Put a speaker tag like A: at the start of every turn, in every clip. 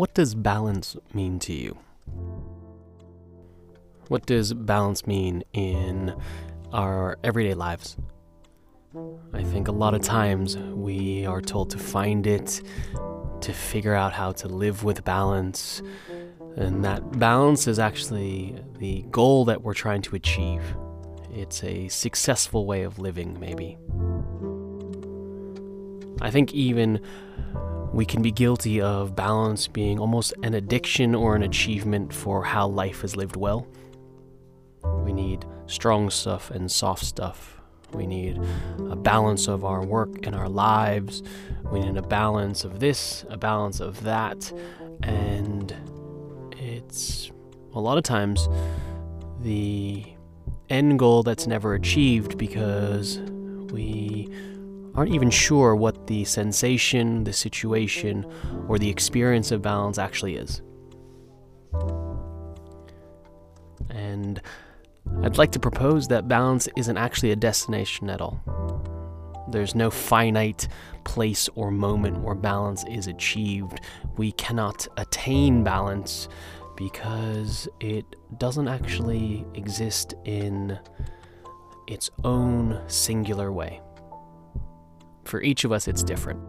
A: What does balance mean to you? What does balance mean in our everyday lives? I think a lot of times we are told to find it, to figure out how to live with balance, and that balance is actually the goal that we're trying to achieve. It's a successful way of living, maybe. I think even we can be guilty of balance being almost an addiction or an achievement for how life is lived well. We need strong stuff and soft stuff. We need a balance of our work and our lives. We need a balance of this, a balance of that. And it's a lot of times the end goal that's never achieved because we aren't even sure what the sensation, the situation, or the experience of balance actually is. And I'd like to propose that balance isn't actually a destination at all. There's no finite place or moment where balance is achieved. We cannot attain balance because it doesn't actually exist in its own singular way. For each of us, it's different.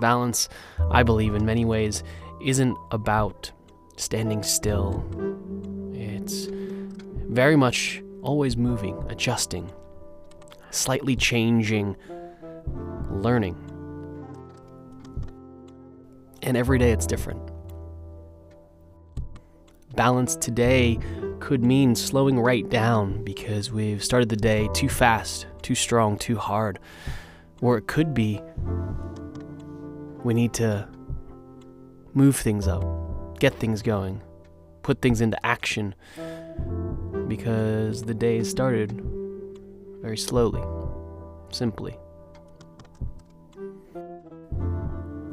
A: Balance, I believe, in many ways, isn't about standing still. It's very much always moving, adjusting, slightly changing, learning. And every day it's different. Balance today could mean slowing right down because we've started the day too fast, too strong, too hard. Or it could be we need to move things up, get things going, put things into action because the day started very slowly, simply.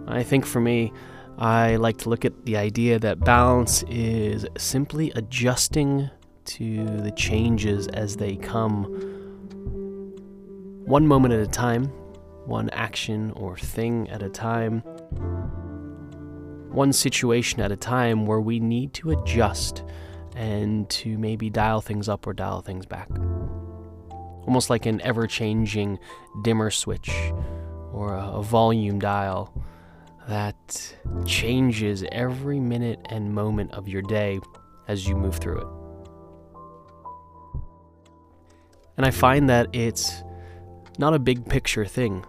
A: I think for me, I like to look at the idea that balance is simply adjusting to the changes as they come, one moment at a time, one action or thing at a time, one situation at a time where we need to adjust and to maybe dial things up or dial things back. Almost like an ever changing dimmer switch or a, volume dial that changes every minute and moment of your day as you move through it. And I find that it's not a big picture thing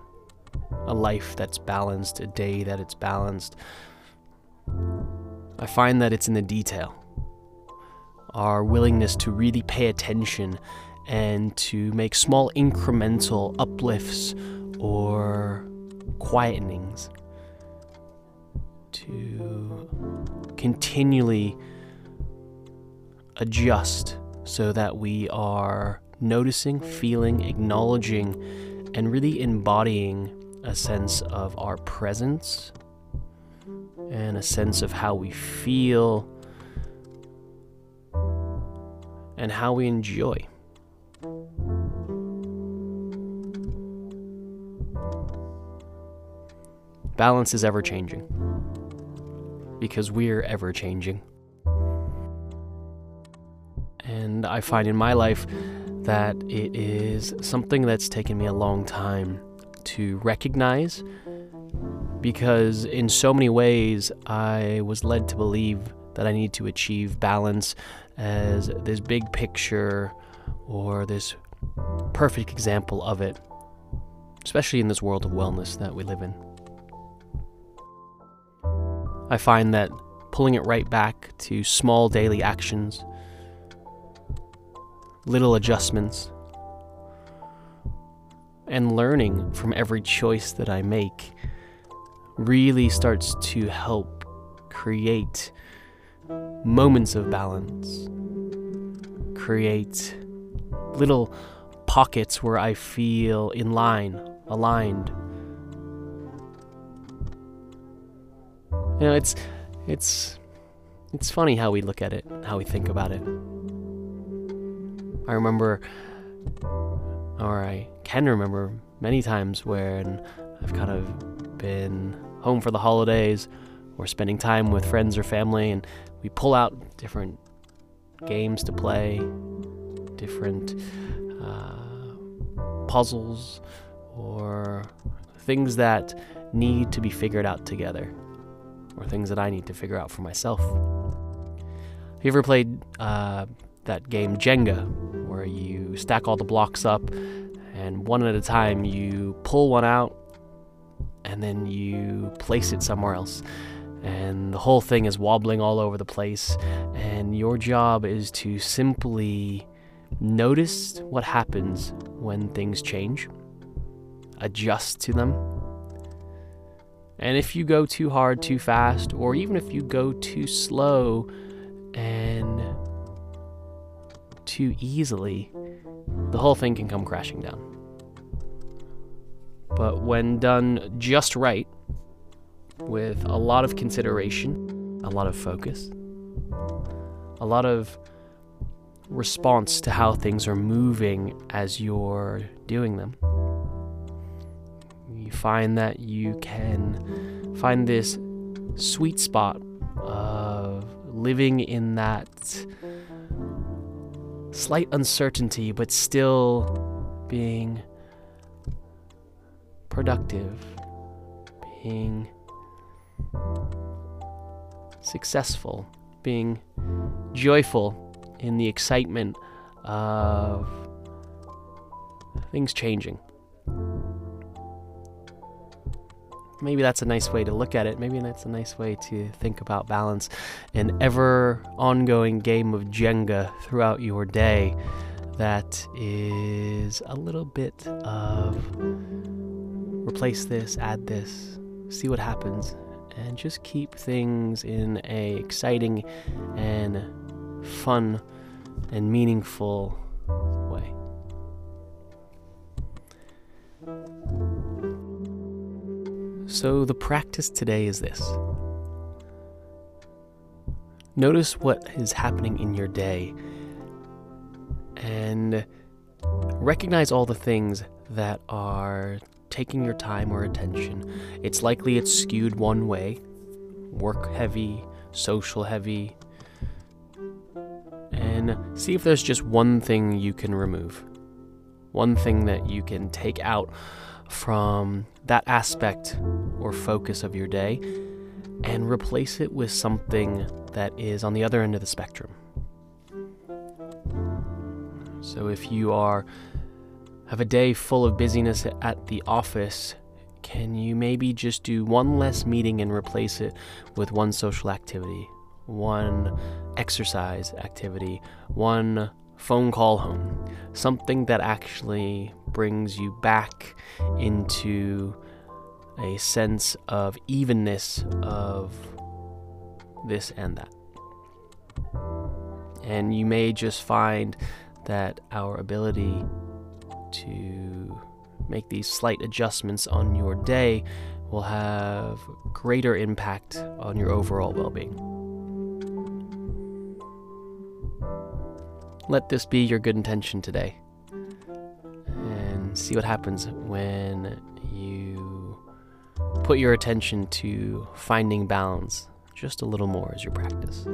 A: a life that's balanced, a day that it's balanced. I find that it's in the detail. Our willingness to really pay attention and to make small incremental uplifts or quietenings to continually adjust so that we are noticing, feeling, acknowledging, and really embodying a sense of our presence and a sense of how we feel and how we enjoy. Balance is ever changing because we're ever changing. And I find in my life that it is something that's taken me a long time to recognize because, in so many ways, I was led to believe that I need to achieve balance as this big picture or this perfect example of it, especially in this world of wellness that we live in. I find that pulling it right back to small daily actions, little adjustments, and learning from every choice that I make really starts to help create moments of balance, create little pockets where I feel in line, aligned, You know, it's it's it's funny how we look at it, how we think about it. I remember or I can remember many times when I've kind of been home for the holidays or spending time with friends or family, and we pull out different games to play, different uh, puzzles, or things that need to be figured out together, or things that I need to figure out for myself. Have you ever played uh, that game Jenga, where you stack all the blocks up and one at a time you pull one out and then you place it somewhere else? And the whole thing is wobbling all over the place, and your job is to simply notice what happens when things change, adjust to them, and if you go too hard, too fast, or even if you go too slow too easily, the whole thing can come crashing down. But when done just right, with a lot of consideration, a lot of focus, a lot of response to how things are moving as you're doing them, you find that you can find this sweet spot of living in that slight uncertainty, but still being productive, being successful, being joyful in the excitement of things changing. Maybe that's a nice way to look at it. Maybe that's a nice way to think about balance. An ever ongoing game of Jenga throughout your day that is a little bit of replace this, add this, see what happens, and just keep things in a exciting and fun and meaningful So, the practice today is this notice what is happening in your day and recognize all the things that are taking your time or attention. It's likely it's skewed one way work heavy, social heavy. And see if there's just one thing you can remove, one thing that you can take out from that aspect or focus of your day and replace it with something that is on the other end of the spectrum. So if you are have a day full of busyness at the office, can you maybe just do one less meeting and replace it with one social activity, one exercise activity, one phone call home, something that actually brings you back into a sense of evenness of this and that. And you may just find that our ability to make these slight adjustments on your day will have greater impact on your overall well being. Let this be your good intention today. See what happens when you put your attention to finding balance just a little more as your practice.